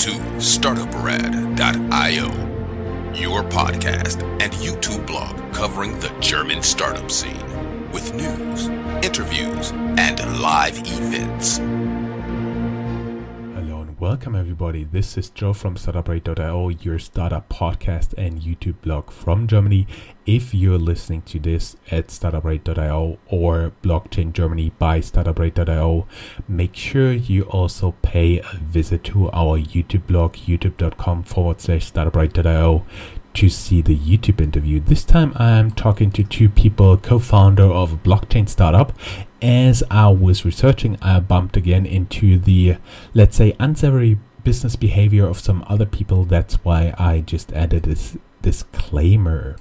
to startuprad.io, your podcast and YouTube blog covering the German startup scene with news, interviews, and live events. Welcome everybody. This is Joe from startuprad.io, your startup podcast and YouTube blog from Germany. If you're listening to this at startuprad.io or Blockchain Germany by startuprad.io, make sure you also pay a visit to our YouTube blog, youtube.com forward slash startuprad.io to see the YouTube interview. This time I'm talking to two people, co-founder of a blockchain startup. As I was researching, I bumped again into the, let's say, unsavory business behavior of some other people. That's why I just added this disclaimer.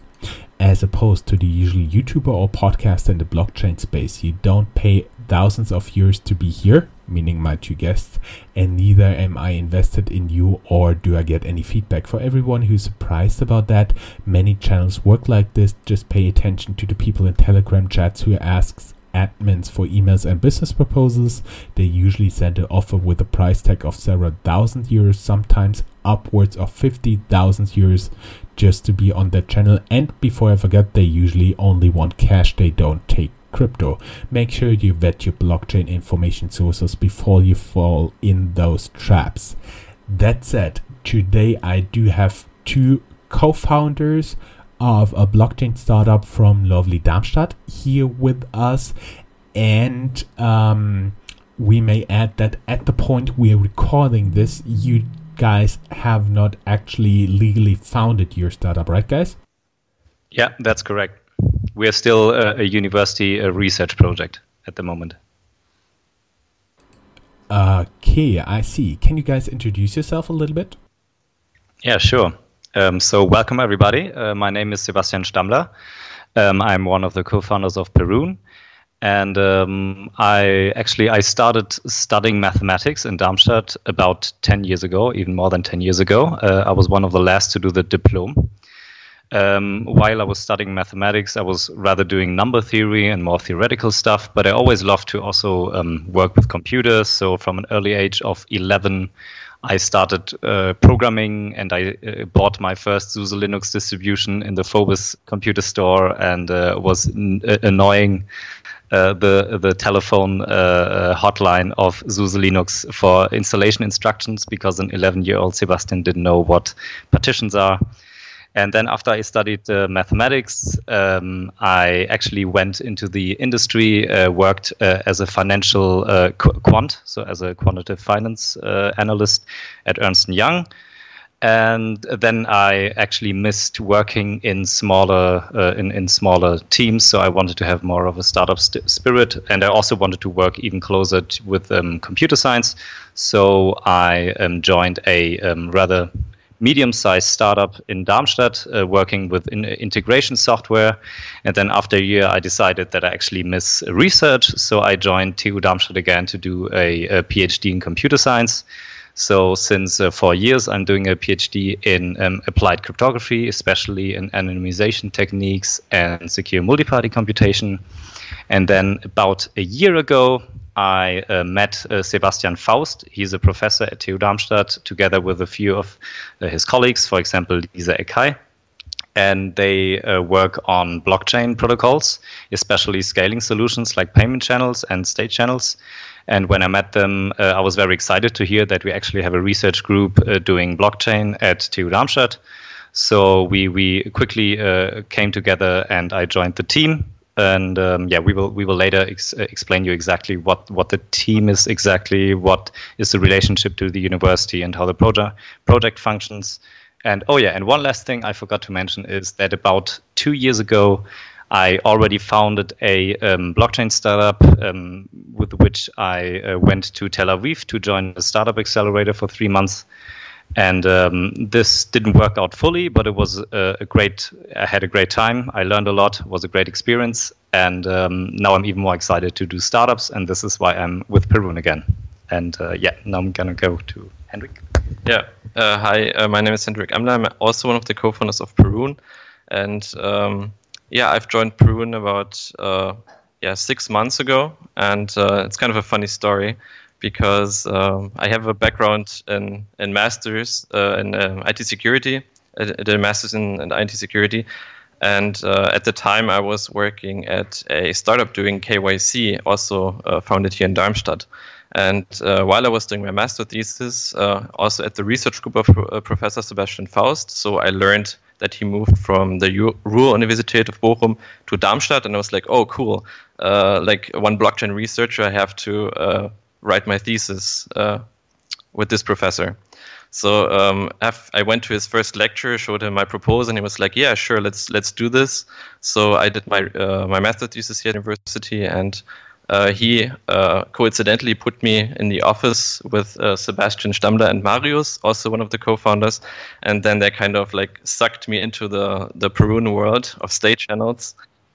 As opposed to the usual YouTuber or podcast in the blockchain space, you don't pay thousands of years to be here, meaning my two guests, and neither am I invested in you or do I get any feedback. For everyone who's surprised about that, many channels work like this. Just pay attention to the people in Telegram chats who asks admins for emails and business proposals. They usually send an offer with a price tag of several thousand euros, sometimes upwards of 50,000 euros just to be on that channel. And before I forget, they usually only want cash, they don't take crypto. Make sure you vet your blockchain information sources before you fall in those traps. That said, today I do have two co founders of a blockchain startup from lovely Darmstadt here with us. And um, we may add that at the point we're recording this, you guys have not actually legally founded your startup, right, guys? Yeah, that's correct. We're still a, a university a research project at the moment. Okay, I see. Can you guys introduce yourself a little bit? Yeah, sure. Um, so, welcome everybody. Uh, my name is Sebastian Stammler. Um, I'm one of the co-founders of Perun, and um, I actually I started studying mathematics in Darmstadt about 10 years ago, even more than 10 years ago. Uh, I was one of the last to do the diploma. Um, while I was studying mathematics, I was rather doing number theory and more theoretical stuff, but I always loved to also um, work with computers. So from an early age of 11, I started uh, programming and I uh, bought my first SUSE Linux distribution in the Vobis computer store and uh, was n- uh, annoying uh, the the telephone uh, hotline of SUSE Linux for installation instructions because an 11 year old Sebastian didn't know what partitions are. And then after I studied uh, mathematics, um, I actually went into the industry, uh, worked uh, as a financial uh, qu- quant, so as a quantitative finance uh, analyst at Ernst Young. And then I actually missed working in smaller uh, in, in smaller teams, so I wanted to have more of a startup st- spirit, and I also wanted to work even closer with um, computer science. So I um, joined a um, rather medium-sized startup in Darmstadt uh, working with in integration software. And then after a year, I decided that I actually miss research. So I joined TU Darmstadt again to do a, a PhD in computer science. So since uh, four years, I'm doing a PhD in um, applied cryptography, especially in anonymization techniques and secure multi-party computation. And then about a year ago, I uh, met uh, Sebastian Faust. He's a professor at TU Darmstadt, together with a few of uh, his colleagues, for example, Lisa Eckey. And they uh, work on blockchain protocols, especially scaling solutions like payment channels and state channels. And when I met them, uh, I was very excited to hear that we actually have a research group uh, doing blockchain at TU Darmstadt. So we, we quickly came together and I joined the team and um, yeah, we will we will later ex- uh, explain you exactly what what the team is exactly, what is the relationship to the university, and how the project project functions. And oh yeah, and one last thing I forgot to mention is that about two years ago, I already founded a um, blockchain startup um, with which I uh, went to Tel Aviv to join the startup accelerator for three months and um, this didn't work out fully but it was a, a, great i had a great time. I learned a lot. Was a great experience. And um, now i'm even more excited to do startups. And this is why i'm with perun again. And uh, yeah now i'm gonna go to hendrik yeah. Uh, hi. Uh, my name is hendrik Amler. i'm also one of the co-founders of perun and um, yeah i've joined perun about uh, yeah six months ago. And uh, it's kind of a funny story because um, I have a background in in masters uh, in um, IT security, I did a masters in, in IT security, and uh, at the time I was working at a startup doing KYC, also uh, founded here in Darmstadt. And uh, while I was doing my master thesis, uh, also at the research group of uh, Professor Sebastian Faust, so I learned that he moved from the Ruhr-Universität of Bochum to Darmstadt, and I was like, oh, cool. Like one blockchain researcher, I have to write my thesis uh, with this professor. So um, I went to his first lecture, showed him my proposal, and he was like, "Yeah, sure, let's let's do this." So I did my uh, my master thesis here at university, and uh, he uh, coincidentally put me in the office with uh, Sebastian Stammler and Marius, also one of the co-founders, and then they kind of like sucked me into the the Perun world of state channels.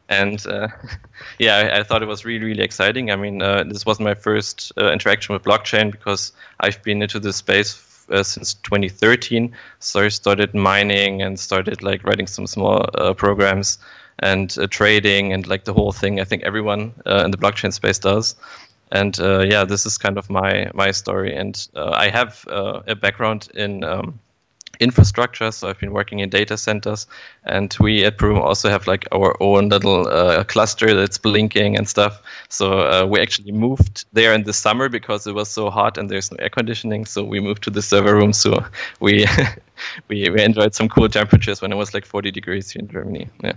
And uh, yeah, I, I, thought it was really, really exciting. I mean, uh, this was my first uh, interaction with blockchain because I've been into this space since 2013. So I started mining and started like writing some small programs and uh, trading and like the whole thing. I think everyone uh, in the blockchain space does. And uh, yeah, this is kind of my my story. And uh, I have uh, a background in um, infrastructure, so I've been working in data centers. And we at Perun also have like our own little uh, cluster that's blinking and stuff. So we actually moved there in the summer because it was so hot and there's no air conditioning. So we moved to the server room. So we we, we enjoyed some cool temperatures when it was like 40 degrees here in Germany. Yeah.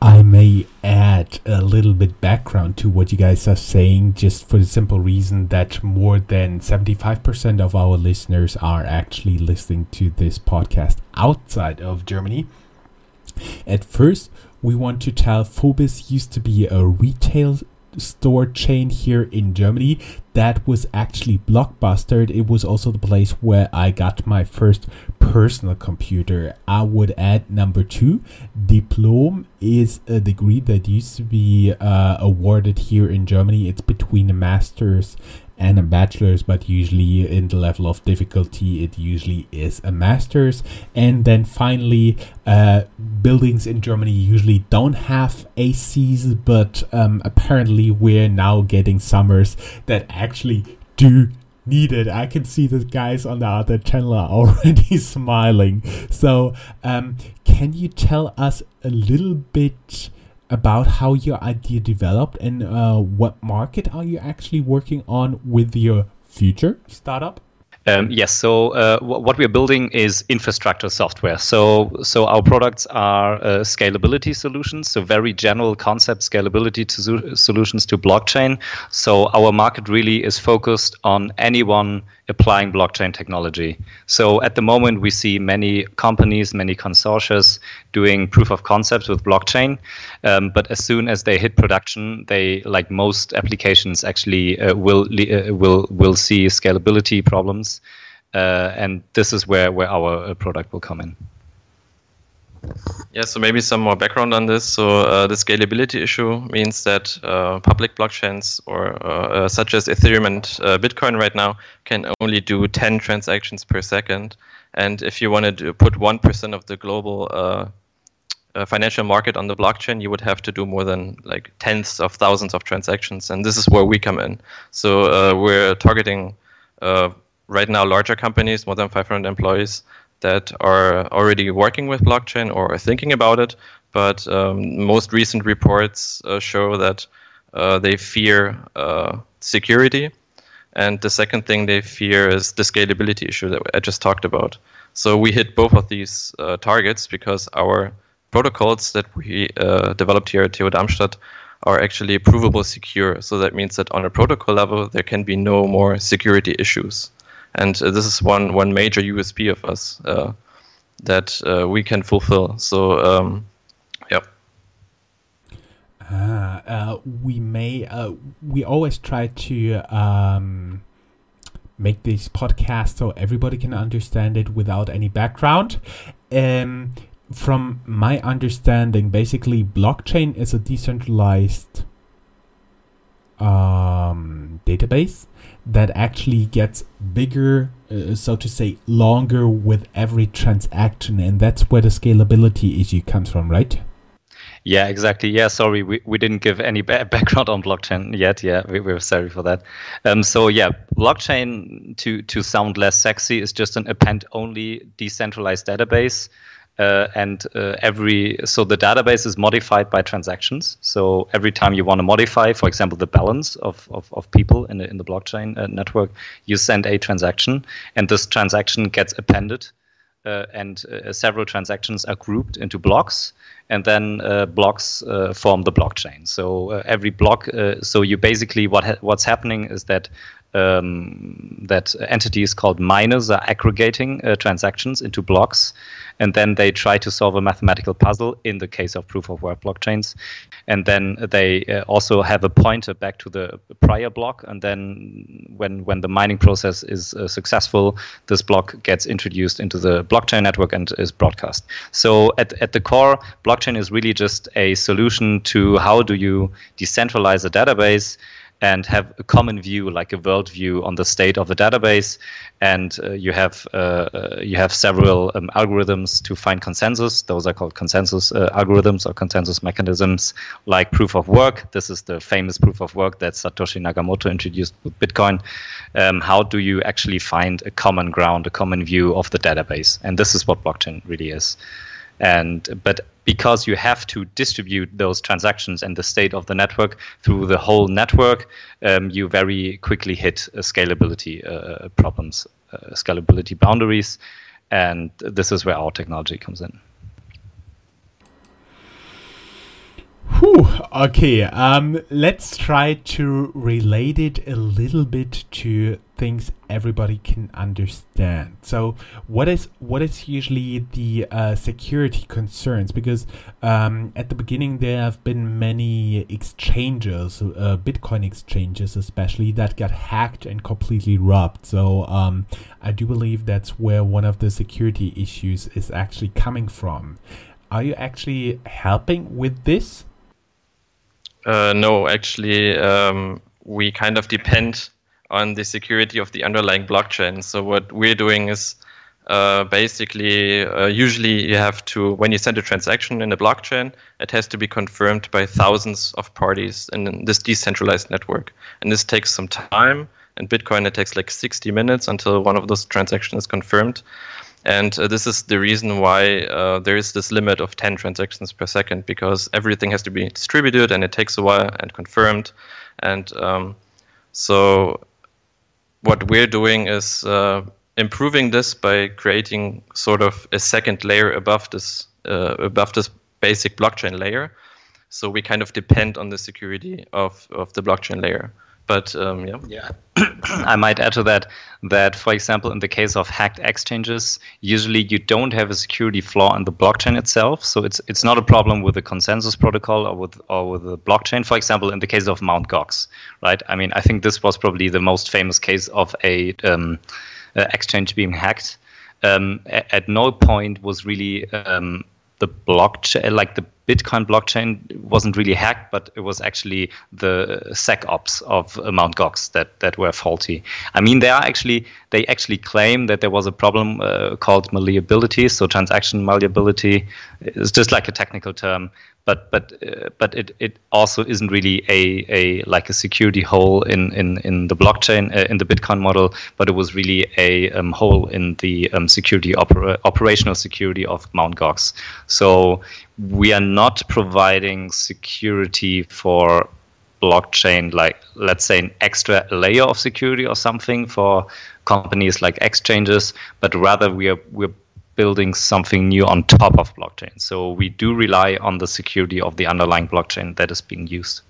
I may add a little bit background to what you guys are saying, just for the simple reason that more than 75% of our listeners are actually listening to this podcast outside of Germany. At first, we want to tell Vobis used to be a retail store chain here in Germany that was actually Blockbuster. It was also the place where I got my first personal computer. I would add number two. Diplom is a degree that used to be uh, awarded here in Germany. It's between a master's and a bachelor's, but usually in the level of difficulty, it usually is a master's. And then finally, uh, buildings in Germany usually don't have ACs, but um, apparently we're now getting summers that actually do need it. I can see the guys on the other channel are already smiling. So, um, can you tell us a little bit? About how your idea developed and uh, what market are you actually working on with your future startup? Um, yes. So uh, what we are building is infrastructure software. So so our products are uh, scalability solutions. So very general concept scalability to solutions to blockchain. So our market really is focused on anyone applying blockchain technology. So at the moment, we see many companies, many consortia doing proof of concepts with blockchain. Um, but as soon as they hit production, they, like most applications, actually uh, will uh, will will see scalability problems, uh, and this is where where our uh, product will come in. Yeah, so maybe some more background on this. So uh, the scalability issue means that uh, public blockchains, or uh, uh such as Ethereum and uh, Bitcoin right now, can only do 10 transactions per second. And if you wanted to put 1% of the global uh, financial market on the blockchain, you would have to do more than like tenths of thousands of transactions. And this is where we come in. So we're targeting right now larger companies, more than 500 employees, that are already working with blockchain or are thinking about it, but um, most recent reports uh, show that uh, they fear uh, security. And the second thing they fear is the scalability issue that I just talked about. So we hit both of these uh, targets because our protocols that we uh, developed here at TU Darmstadt are actually provable secure. So that means that on a protocol level, there can be no more security issues and uh, this is one one major USP of us uh, that uh, we can fulfill. So, um, yeah. Ah, uh, we may. Uh, we always try to um, make this podcast so everybody can understand it without any background. Um, from my understanding, basically, blockchain is a decentralized um, database that actually gets bigger, uh, so to say, longer with every transaction, and that's where the scalability issue comes from, right? Yeah, exactly. Yeah, sorry, we, we didn't give any ba- background on blockchain yet. Yeah, we, we're sorry for that. Um, so yeah, blockchain to to sound less sexy is just an append-only decentralized database, uh, and uh, every so the database is modified by transactions. So every time you want to modify, for example, the balance of of, of people in the in the blockchain uh, network, you send a transaction, and this transaction gets appended. Uh, and uh, several transactions are grouped into blocks, and then uh, blocks form the blockchain. So every block, so you basically what ha- what's happening is that um, that entities called miners are aggregating uh, transactions into blocks, and then they try to solve a mathematical puzzle. In the case of proof of work blockchains, and then they uh, also have a pointer back to the prior block, and then when when the mining process is uh, successful, this block gets introduced into the blockchain network and is broadcast. So at at the core, blockchain is really just a solution to how do you decentralize a database and have a common view, like a world view on the state of the database. And uh, you have uh, uh, you have several um, algorithms to find consensus. Those are called consensus uh, algorithms or consensus mechanisms, like proof of work. This is the famous proof of work that Satoshi Nakamoto introduced with Bitcoin. Um, how do you actually find a common ground, a common view of the database? And this is what blockchain really is and but because you have to distribute those transactions and the state of the network through the whole network, um, you very quickly hit uh, scalability uh, problems, uh, scalability boundaries, and this is where our technology comes in. Whew, okay, um, let's try to relate it a little bit to things everybody can understand. So, what is what is usually the uh, security concerns? Because um, at the beginning there have been many exchanges, uh, Bitcoin exchanges especially, that got hacked and completely robbed. So, um, I do believe that's where one of the security issues is actually coming from. Are you actually helping with this? Uh, no, actually, um, we kind of depend on the security of the underlying blockchain. So what we're doing is uh, basically, uh, usually you have to, when you send a transaction in a blockchain, it has to be confirmed by thousands of parties in this decentralized network. And this takes some time. In Bitcoin, it takes like 60 minutes until one of those transactions is confirmed. And uh, this is the reason why uh, there is this limit of 10 transactions per second because everything has to be distributed and it takes a while and confirmed. And um, so, what we're doing is uh, improving this by creating sort of a second layer above this uh, above this basic blockchain layer. So we kind of depend on the security of, of the blockchain layer. But um, yeah. Yeah. I might add to that that, for example, in the case of hacked exchanges, usually you don't have a security flaw in the blockchain itself. So it's it's not a problem with the consensus protocol or with or with the blockchain. For example, in the case of Mt. Gox, right? I mean, I think this was probably the most famous case of a um, uh, exchange being hacked. Um, at, at, no point was really um, the blockchain, like the Bitcoin blockchain wasn't really hacked, but it was actually the SecOps of Mt. Gox that, that were faulty. I mean, they are actually they actually claim that there was a problem uh, called malleability. So transaction malleability is just like a technical term, but but uh, but it, it also isn't really a, a like a security hole in in, in the blockchain uh, in the Bitcoin model, but it was really a um, hole in the um, security opera- operational security of Mt. Gox. So we are not providing security for blockchain like let's say an extra layer of security or something for companies like exchanges but rather we are we're building something new on top of blockchain. So we do rely on the security of the underlying blockchain that is being used.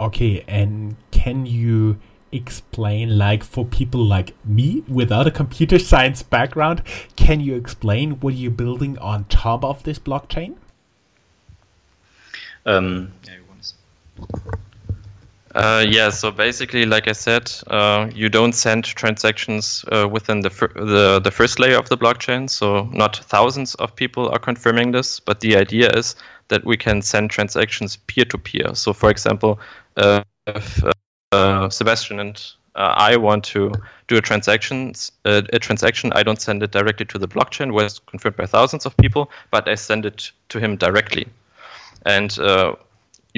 Okay, and can you explain, like for people like me without a computer science background, can you explain what you're building on top of this blockchain? Um, uh, yeah, so basically, like I said, uh, you don't send transactions uh, within the, the the first layer of the blockchain. So not thousands of people are confirming this, but the idea is that we can send transactions peer to peer. So, for example, uh, if uh, Sebastian and uh, I want to do a transaction, a transaction, I don't send it directly to the blockchain where it's confirmed by thousands of people, but I send it to him directly. And uh,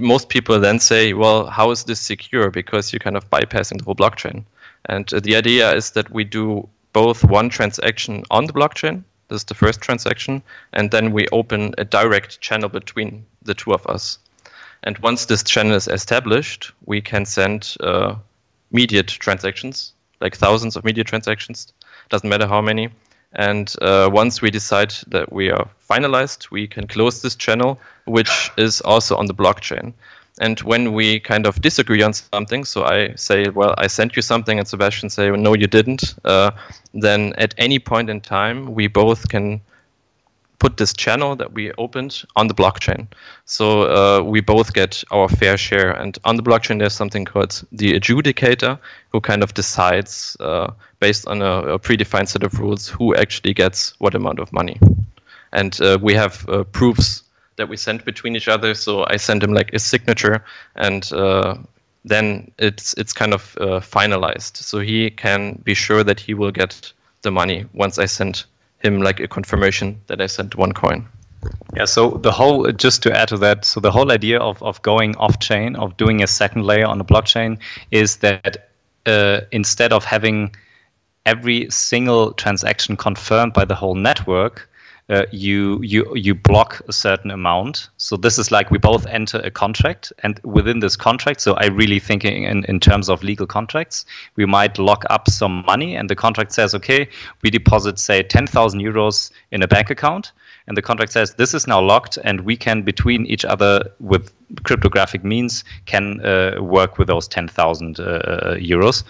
most people then say, well, how is this secure? Because you're kind of bypassing the whole blockchain. And uh, the idea is that we do both one transaction on the blockchain, this is the first transaction, and then we open a direct channel between the two of us. And once this channel is established, we can send uh, immediate transactions, like thousands of media transactions, doesn't matter how many. And uh, once we decide that we are finalized, we can close this channel, which is also on the blockchain. And when we kind of disagree on something, so I say, well, I sent you something, and Sebastian say, well, no, you didn't, uh, then at any point in time, we both can put this channel that we opened on the blockchain. So uh, we both get our fair share. And on the blockchain, there's something called the adjudicator, who kind of decides, uh, based on a, a, predefined set of rules, who actually gets what amount of money. And uh, we have uh, proofs that we send between each other. So I send him like a signature, and uh, then it's it's kind of uh, finalized. So he can be sure that he will get the money once I send him like a confirmation that I sent one coin. Yeah, so the whole, just to add to that, so the whole idea of, of going off chain, of doing a second layer on the blockchain, is that uh, instead of having every single transaction confirmed by the whole network, uh, you you you block a certain amount. So this is like we both enter a contract, and within this contract, so I really thinking in, in terms of legal contracts, we might lock up some money, and the contract says, okay, we deposit say ten thousand euros in a bank account, and the contract says this is now locked, and we can between each other with cryptographic means can uh, work with those 10,000 uh, euros.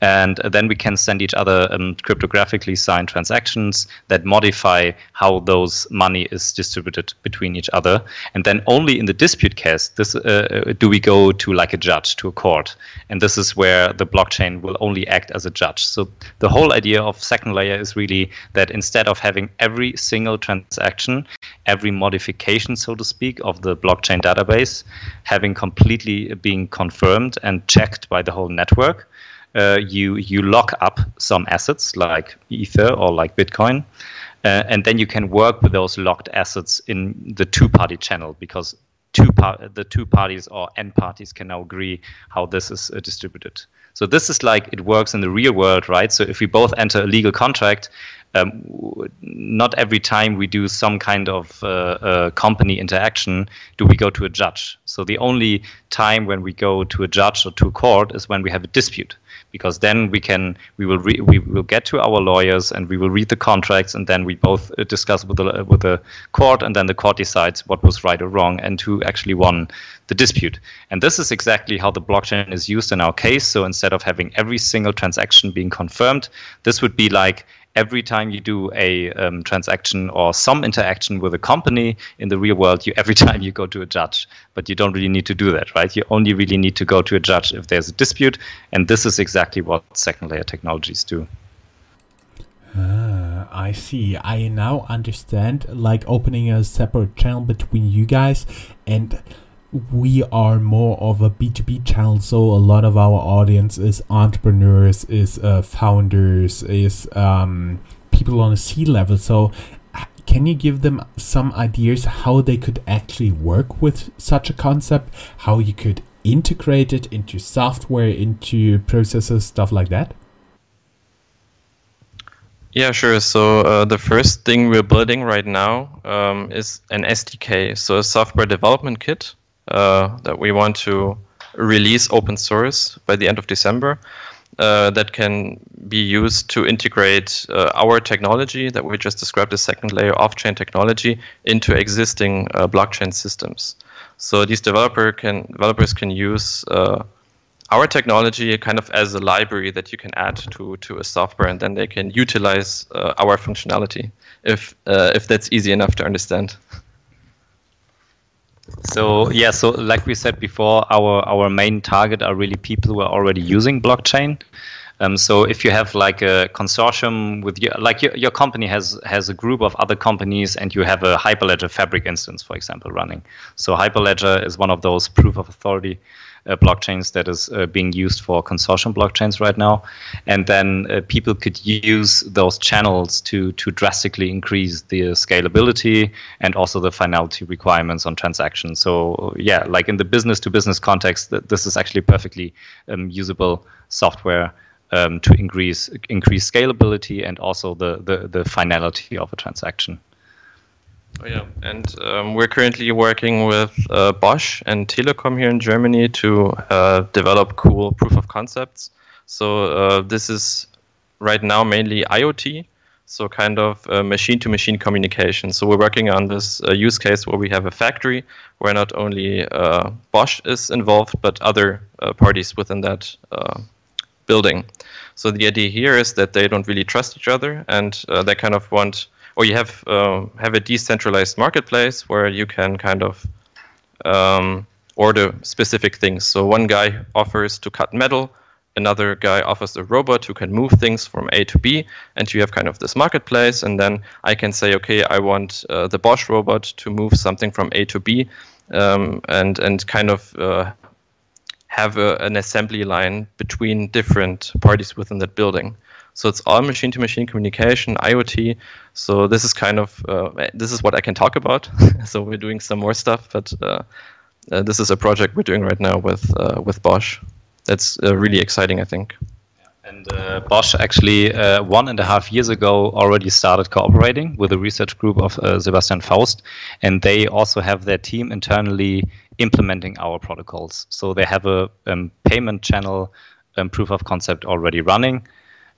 And then we can send each other um, cryptographically signed transactions that modify how those money is distributed between each other. And then only in the dispute case this, uh, do we go to like a judge, to a court. And this is where the blockchain will only act as a judge. So the whole idea of second layer is really that instead of having every single transaction, every modification, so to speak, of the blockchain database, having completely been confirmed and checked by the whole network, uh, you you lock up some assets like Ether or like Bitcoin, uh, and then you can work with those locked assets in the two-party channel because two par- the two parties or n parties can now agree how this is uh, distributed. So this is like it works in the real world, right? So if we both enter a legal contract, um, not every time we do some kind of uh, uh, company interaction do we go to a judge. So the only time when we go to a judge or to a court is when we have a dispute because then we can we will re- we will get to our lawyers and we will read the contracts and then we both uh, discuss with the with the court and then the court decides what was right or wrong and who actually won the dispute. And this is exactly how the blockchain is used in our case. So instead of having every single transaction being confirmed, this would be like every time you do a um, transaction or some interaction with a company in the real world, you every time you go to a judge. But you don't really need to do that, right? You only really need to go to a judge if there's a dispute, and this is exactly what second layer technologies do. Ah, I see. I now understand. Like opening a separate channel between you guys and we are more of a b2b channel so a lot of our audience is entrepreneurs is uh, founders is um, people on a c level. So can you give them some ideas how they could actually work with such a concept? How you could integrate it into software into processes stuff like that? Yeah, sure. So uh, the first thing we're building right now um, is an SDK, so a software development kit uh, that we want to release open source by the end of December. Uh, that can be used to integrate uh, our technology that we just described the second layer off-chain technology into existing uh, blockchain systems. So these developer can developers can use uh, our technology kind of as a library that you can add to to a software, and then they can utilize uh, our functionality if if that's easy enough to understand. So yeah, so like we said before, our our main target are really people who are already using blockchain. Um, so if you have like a consortium with your, like your, your company has has a group of other companies and you have a Hyperledger Fabric instance, for example, running. So Hyperledger is one of those proof of authority blockchains that is uh, being used for consortium blockchains right now, and then uh, people could use those channels to to drastically increase the scalability and also the finality requirements on transactions. So yeah, like in the business to business context, th- this is actually perfectly um, usable software. Um, to increase increase scalability and also the, the, the finality of a transaction. Oh, yeah, and um, we're currently working with uh, Bosch and Telekom here in Germany to uh, develop cool proof of concepts. So uh, this is right now mainly IoT, so kind of machine to machine communication. So we're working on this uh, use case where we have a factory where not only uh, Bosch is involved, but other uh, parties within that building. So the idea here is that they don't really trust each other and they kind of want or you have uh, have a decentralized marketplace where you can kind of um, order specific things. So one guy offers to cut metal, another guy offers a robot who can move things from A to B, and you have kind of this marketplace. And then I can say, okay, I want uh, the Bosch robot to move something from A to B, um, and and kind of uh, have a, an assembly line between different parties within that building. So it's all machine-to-machine communication, IoT. So this is kind of uh, this is what I can talk about. so we're doing some more stuff, but uh, uh, this is a project we're doing right now with uh, with Bosch. That's uh, really exciting, I think. And uh, Bosch actually one and a half years ago already started cooperating with a research group of Sebastian Faust, and they also have their team internally implementing our protocols. So they have a um, payment channel um, proof of concept already running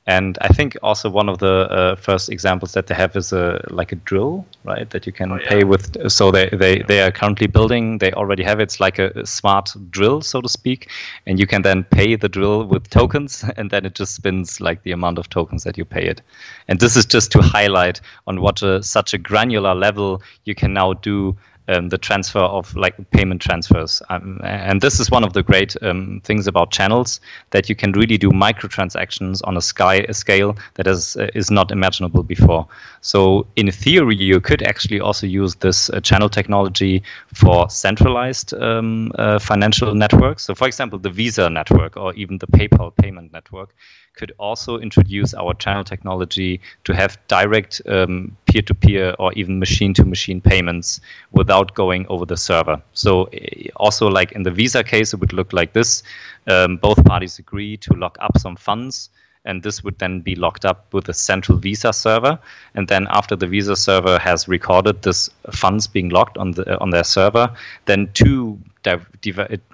and I think also one of the uh, first examples that they have is a like a drill, right? That you can oh, yeah. pay with. So they, they, they are currently building. They already have it. It's like a, a, smart drill, so to speak, and you can then pay the drill with tokens, and then it just spins like the amount of tokens that you pay it. And this is just to highlight on what a, such a granular level you can now do um, the transfer of like payment transfers. Um, and this is one of the great um, things about channels that you can really do microtransactions on a, sky, a scale that is uh, is not imaginable before. So in theory, you could actually also use this uh, channel technology for centralized um, uh, financial networks. So for example, the Visa network or even the PayPal payment network could also introduce our channel technology to have direct um, peer-to-peer or even machine-to-machine payments without going over the server. So eh, also like in the Visa case, it would look like this. Um, both parties agree to lock up some funds and this would then be locked up with a central Visa server. And then after the Visa server has recorded this funds being locked on the on their server, then two dev-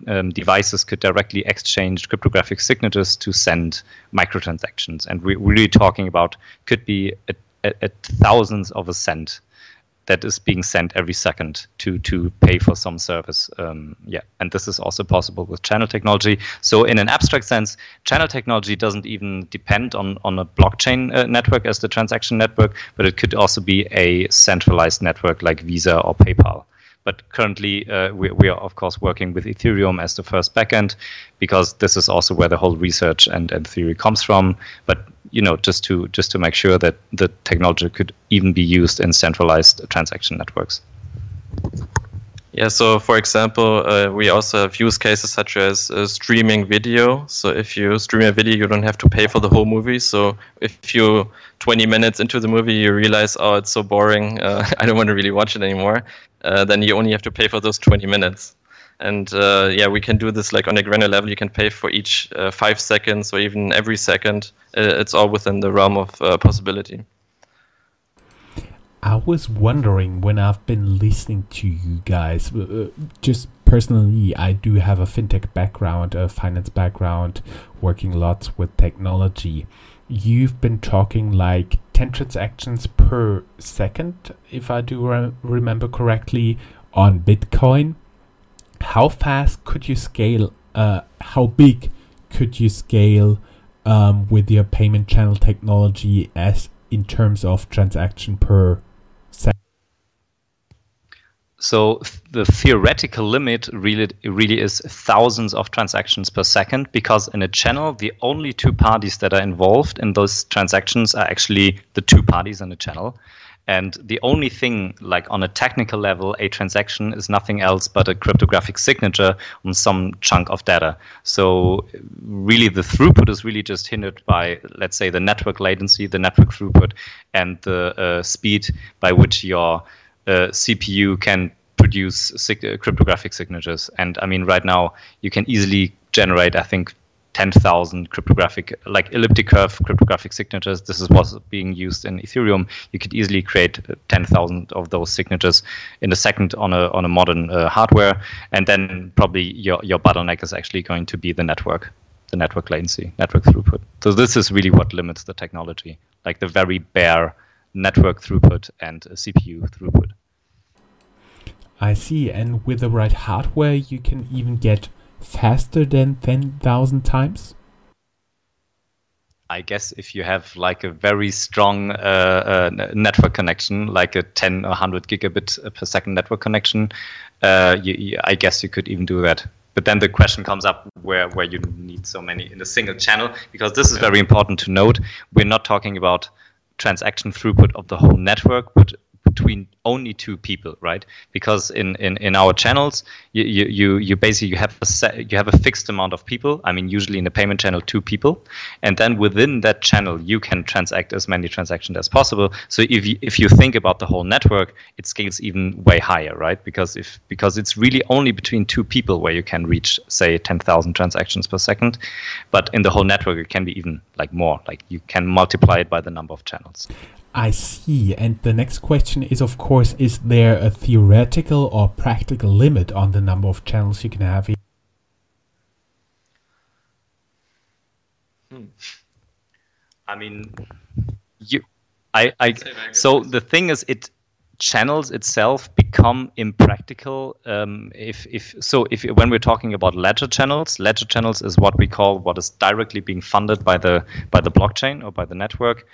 um, devices could directly exchange cryptographic signatures to send microtransactions. And we're really talking about could be at thousands of a cent that is being sent every second to to pay for some service. Um, yeah, and this is also possible with channel technology. So in an abstract sense, channel technology doesn't even depend on on a blockchain uh, network as the transaction network, but it could also be a centralized network like Visa or PayPal. But currently, uh, we, we, are of course working with Ethereum as the first backend because this is also where the whole research and, and theory comes from. But you know, just to just to make sure that the technology could even be used in centralized transaction networks. Yeah, so for example, uh, we also have use cases such as uh, streaming video. So if you stream a video, you don't have to pay for the whole movie. So if you 20 minutes into the movie, you realize, oh, it's so boring, uh, I don't want to really watch it anymore, uh, then you only have to pay for those 20 minutes. And uh, yeah, we can do this like on a granular level. You can pay for each uh, five seconds or even every second. it's all within the realm of possibility. I was wondering when I've been listening to you guys, uh, uh, just personally, I do have a fintech background, a finance background, working lots with technology. You've been talking like 10 transactions per second, if I do re- remember correctly, on Bitcoin. How fast could you scale? Uh, how big could you scale um, with your payment channel technology as in terms of transaction per so the theoretical limit really really is thousands of transactions per second because in a channel the only two parties that are involved in those transactions are actually the two parties in the channel. And the only thing like on a technical level a transaction is nothing else but a cryptographic signature on some chunk of data. So really the throughput is really just hindered by let's say the network latency the network throughput and the uh, speed by which your uh, CPU can produce sig- uh, cryptographic signatures. And I mean, right now you can easily generate, I think, 10,000 cryptographic, like elliptic curve cryptographic signatures. This is what's being used in Ethereum. You could easily create uh, 10,000 of those signatures in a second on a on a modern uh, hardware, and then probably your your bottleneck is actually going to be the network, the network latency, network throughput. So this is really what limits the technology, like the very bare network throughput and CPU throughput. I see. And with the right hardware, you can even get faster than 10,000 times? I guess if you have like a very strong uh, uh, network connection, like a 10 or 100 gigabit per second network connection, uh, you, you, I guess you could even do that. But then the question comes up where, where you need so many in a single channel, because this is very important to note. We're not talking about transaction throughput of the whole network, but between only two people, right? Because in, in, in our channels, you, you, you basically you have a set, you have a fixed amount of people. I mean, usually in a payment channel, two people, and then within that channel, you can transact as many transactions as possible. So if you, if you think about the whole network, it scales even way higher, right? Because if because it's really only between two people where you can reach, say, ten thousand transactions per second, but in the whole network, it can be even like more. Like you can multiply it by the number of channels. I see. And the next question is, of course, is there a theoretical or practical limit on the number of channels you can have? Hmm. I mean, you, I, I. So the thing is, it channels itself become impractical um, if, if so if when we're talking about ledger channels ledger channels is what we call what is directly being funded by the by the blockchain or by the network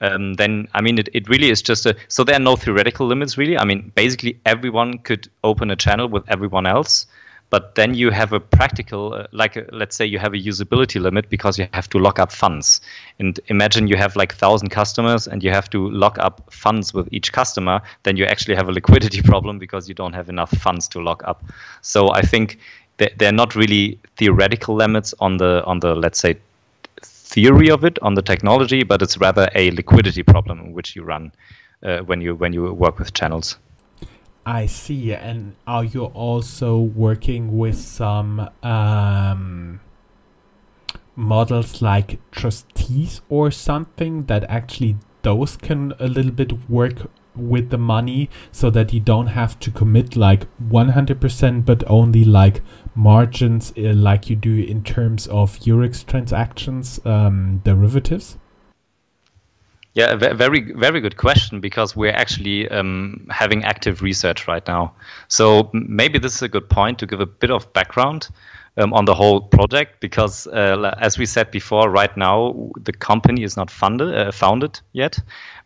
um, then I mean it, it really is just a so there are no theoretical limits really. I mean basically everyone could open a channel with everyone else, but then you have a practical uh, like uh, let's say you have a usability limit because you have to lock up funds. And imagine you have like thousand customers and you have to lock up funds with each customer, then you actually have a liquidity problem because you don't have enough funds to lock up. So I think they're not really theoretical limits on the on the let's say theory of it on the technology, but it's rather a liquidity problem which you run uh, when you when you work with channels. I see. And are you also working with some um, models like trustees or something that actually those can a little bit work with the money so that you don't have to commit like 100% but only like margins uh, like you do in terms of Eurex transactions um, derivatives? Yeah, a very very good question because we're actually um, having active research right now. So maybe this is a good point to give a bit of background um, on the whole project because, uh, as we said before, right now the company is not funded uh, founded yet,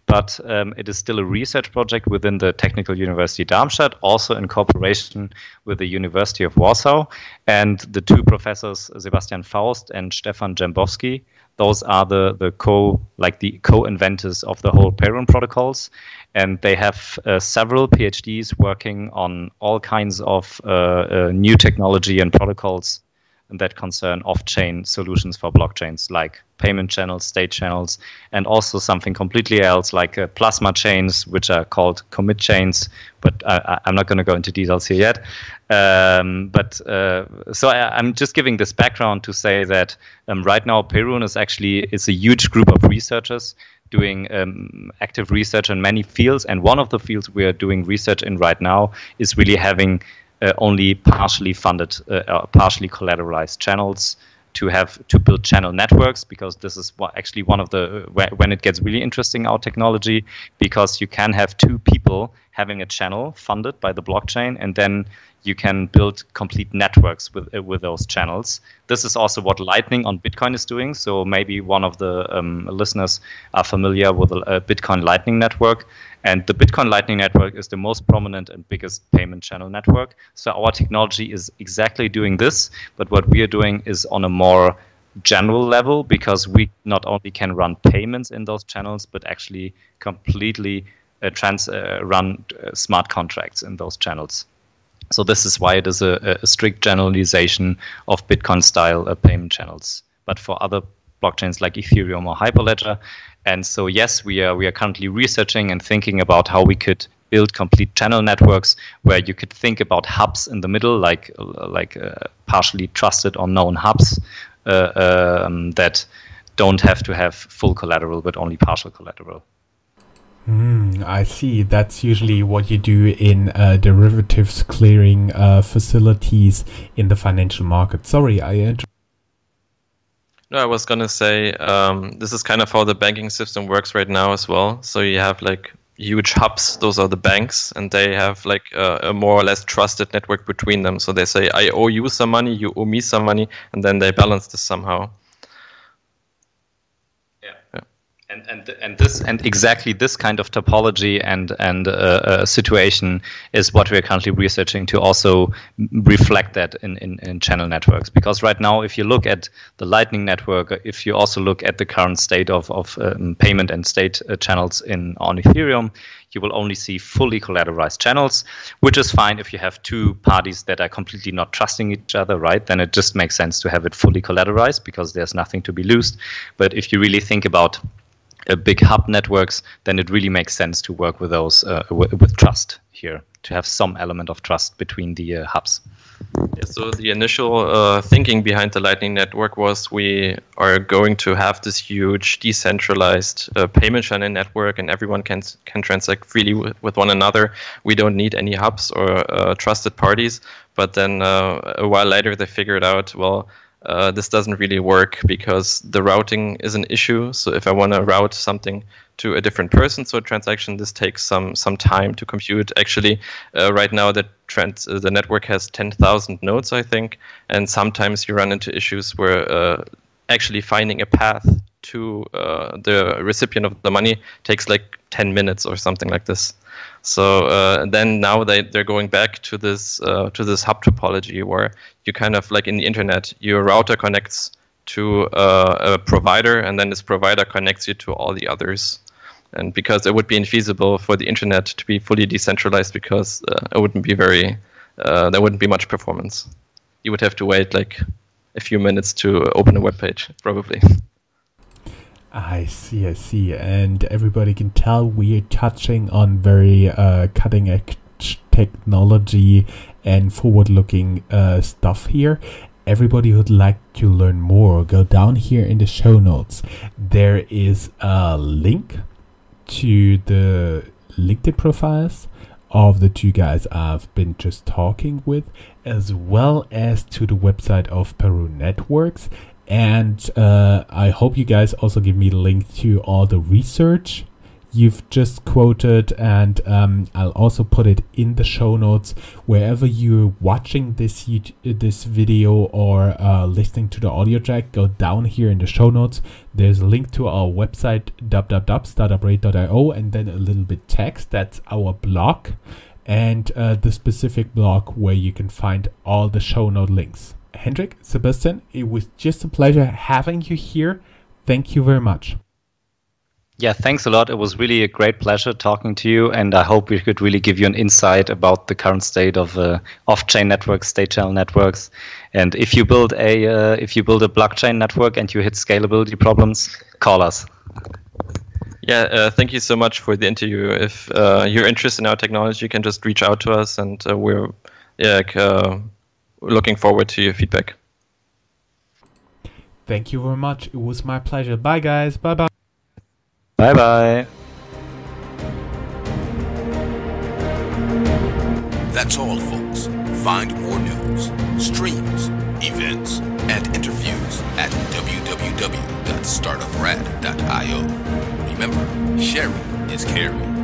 but um, it is still a research project within the Technical University Darmstadt, also in cooperation with the University of Warsaw. And the two professors, Sebastian Faust and Stefan Dziembowski, those are the, the co like the co-inventors of the whole Perun protocols, and they have uh, several PhDs working on all kinds of uh, uh, new technology and protocols that concern off-chain solutions for blockchains like payment channels, state channels, and also something completely else like uh, plasma chains, which are called commit chains. But I, am not going to go into details here yet. Um, but uh, so I, am just giving this background to say that um, right now Perun is actually it's a huge group of researchers doing um, active research in many fields, and one of the fields we are doing research in right now is really having uh, Uh, only partially funded, uh, uh, partially collateralized channels to have to build channel networks because this is actually one of the uh, when it gets really interesting our technology because you can have two people having a channel funded by the blockchain and then you can build complete networks with uh, with those channels. This is also what Lightning on Bitcoin is doing. So maybe one of the um, listeners are familiar with a Bitcoin Lightning network. And the Bitcoin Lightning Network is the most prominent and biggest payment channel network. So our technology is exactly doing this, but what we are doing is on a more general level because we not only can run payments in those channels, but actually completely uh, trans uh, run uh, smart contracts in those channels. So this is why it is a, a strict generalization of Bitcoin style uh, payment channels. But for other blockchains like Ethereum or Hyperledger, and so yes, we are we are currently researching and thinking about how we could build complete channel networks where you could think about hubs in the middle, like like uh, partially trusted or known hubs uh, um, that don't have to have full collateral but only partial collateral. Mm, I see. That's usually what you do in uh, derivatives clearing uh, facilities in the financial market. Sorry, I. No, I was gonna say um, this is kind of how the banking system works right now as well. So you have like huge hubs; those are the banks, and they have like a, a more or less trusted network between them. So they say, "I owe you some money, you owe me some money," and then they balance this somehow. And and and this and exactly this kind of topology and and uh, uh, situation is what we're currently researching to also reflect that in, in, in channel networks. Because right now if you look at the lightning network if you also look at the current state of, of um, payment and state uh, channels in on ethereum you will only see fully collateralized channels which is fine if you have two parties that are completely not trusting each other right? Then it just makes sense to have it fully collateralized because there's nothing to be lost but if you really think about uh, big hub networks, then it really makes sense to work with those uh, w- with trust here to have some element of trust between the uh, hubs. Yeah, so the initial uh, thinking behind the Lightning Network was we are going to have this huge decentralized uh, payment channel network, and everyone can can transact freely with, with one another. We don't need any hubs or uh, trusted parties. But then a while later, they figured out well uh, this doesn't really work because the routing is an issue. So if I want to route something to a different person, so a transaction, this takes some some time to compute. Actually, uh, right now the trans- uh, the network has 10,000 nodes, I think, and sometimes you run into issues where uh, actually finding a path to uh, the recipient of the money takes like 10 minutes or something like this. So uh, then now they they're going back to this uh, to this hub topology where you kind of like in the internet your router connects to uh, a provider and then this provider connects you to all the others. And because it would be infeasible for the internet to be fully decentralized because uh, it wouldn't be very uh, there wouldn't be much performance. You would have to wait like a few minutes to open a web page probably. I see, I see. And everybody can tell we are touching on very uh, cutting edge technology and forward looking uh, stuff here. Everybody who'd like to learn more, go down here in the show notes. There is a link to the LinkedIn profiles of the two guys I've been just talking with, as well as to the website of Perun Networks and uh, I hope you guys also give me the link to all the research you've just quoted, and um, I'll also put it in the show notes wherever you're watching this YouTube, this video or uh, listening to the audio track. Go down here in the show notes. There's a link to our website www.startuprad.io, and then a little bit text. That's our blog, and uh, the specific blog where you can find all the show note links. Hendrik, Sebastian, it was just a pleasure having you here. Thank you very much. Yeah, thanks a lot. It was really a great pleasure talking to you, and I hope we could really give you an insight about the current state of uh, off-chain networks, state channel networks. And if you build a uh, if you build a blockchain network and you hit scalability problems, call us. Yeah, uh, thank you so much for the interview. If uh, you're interested in our technology, you can just reach out to us, and uh, we're yeah uh, looking forward to your feedback. Thank you very much. It was my pleasure. Bye, guys. Bye bye. Bye bye. That's all, folks. Find more news, streams, events, and interviews at www.startuprad.io. Remember, sharing is caring.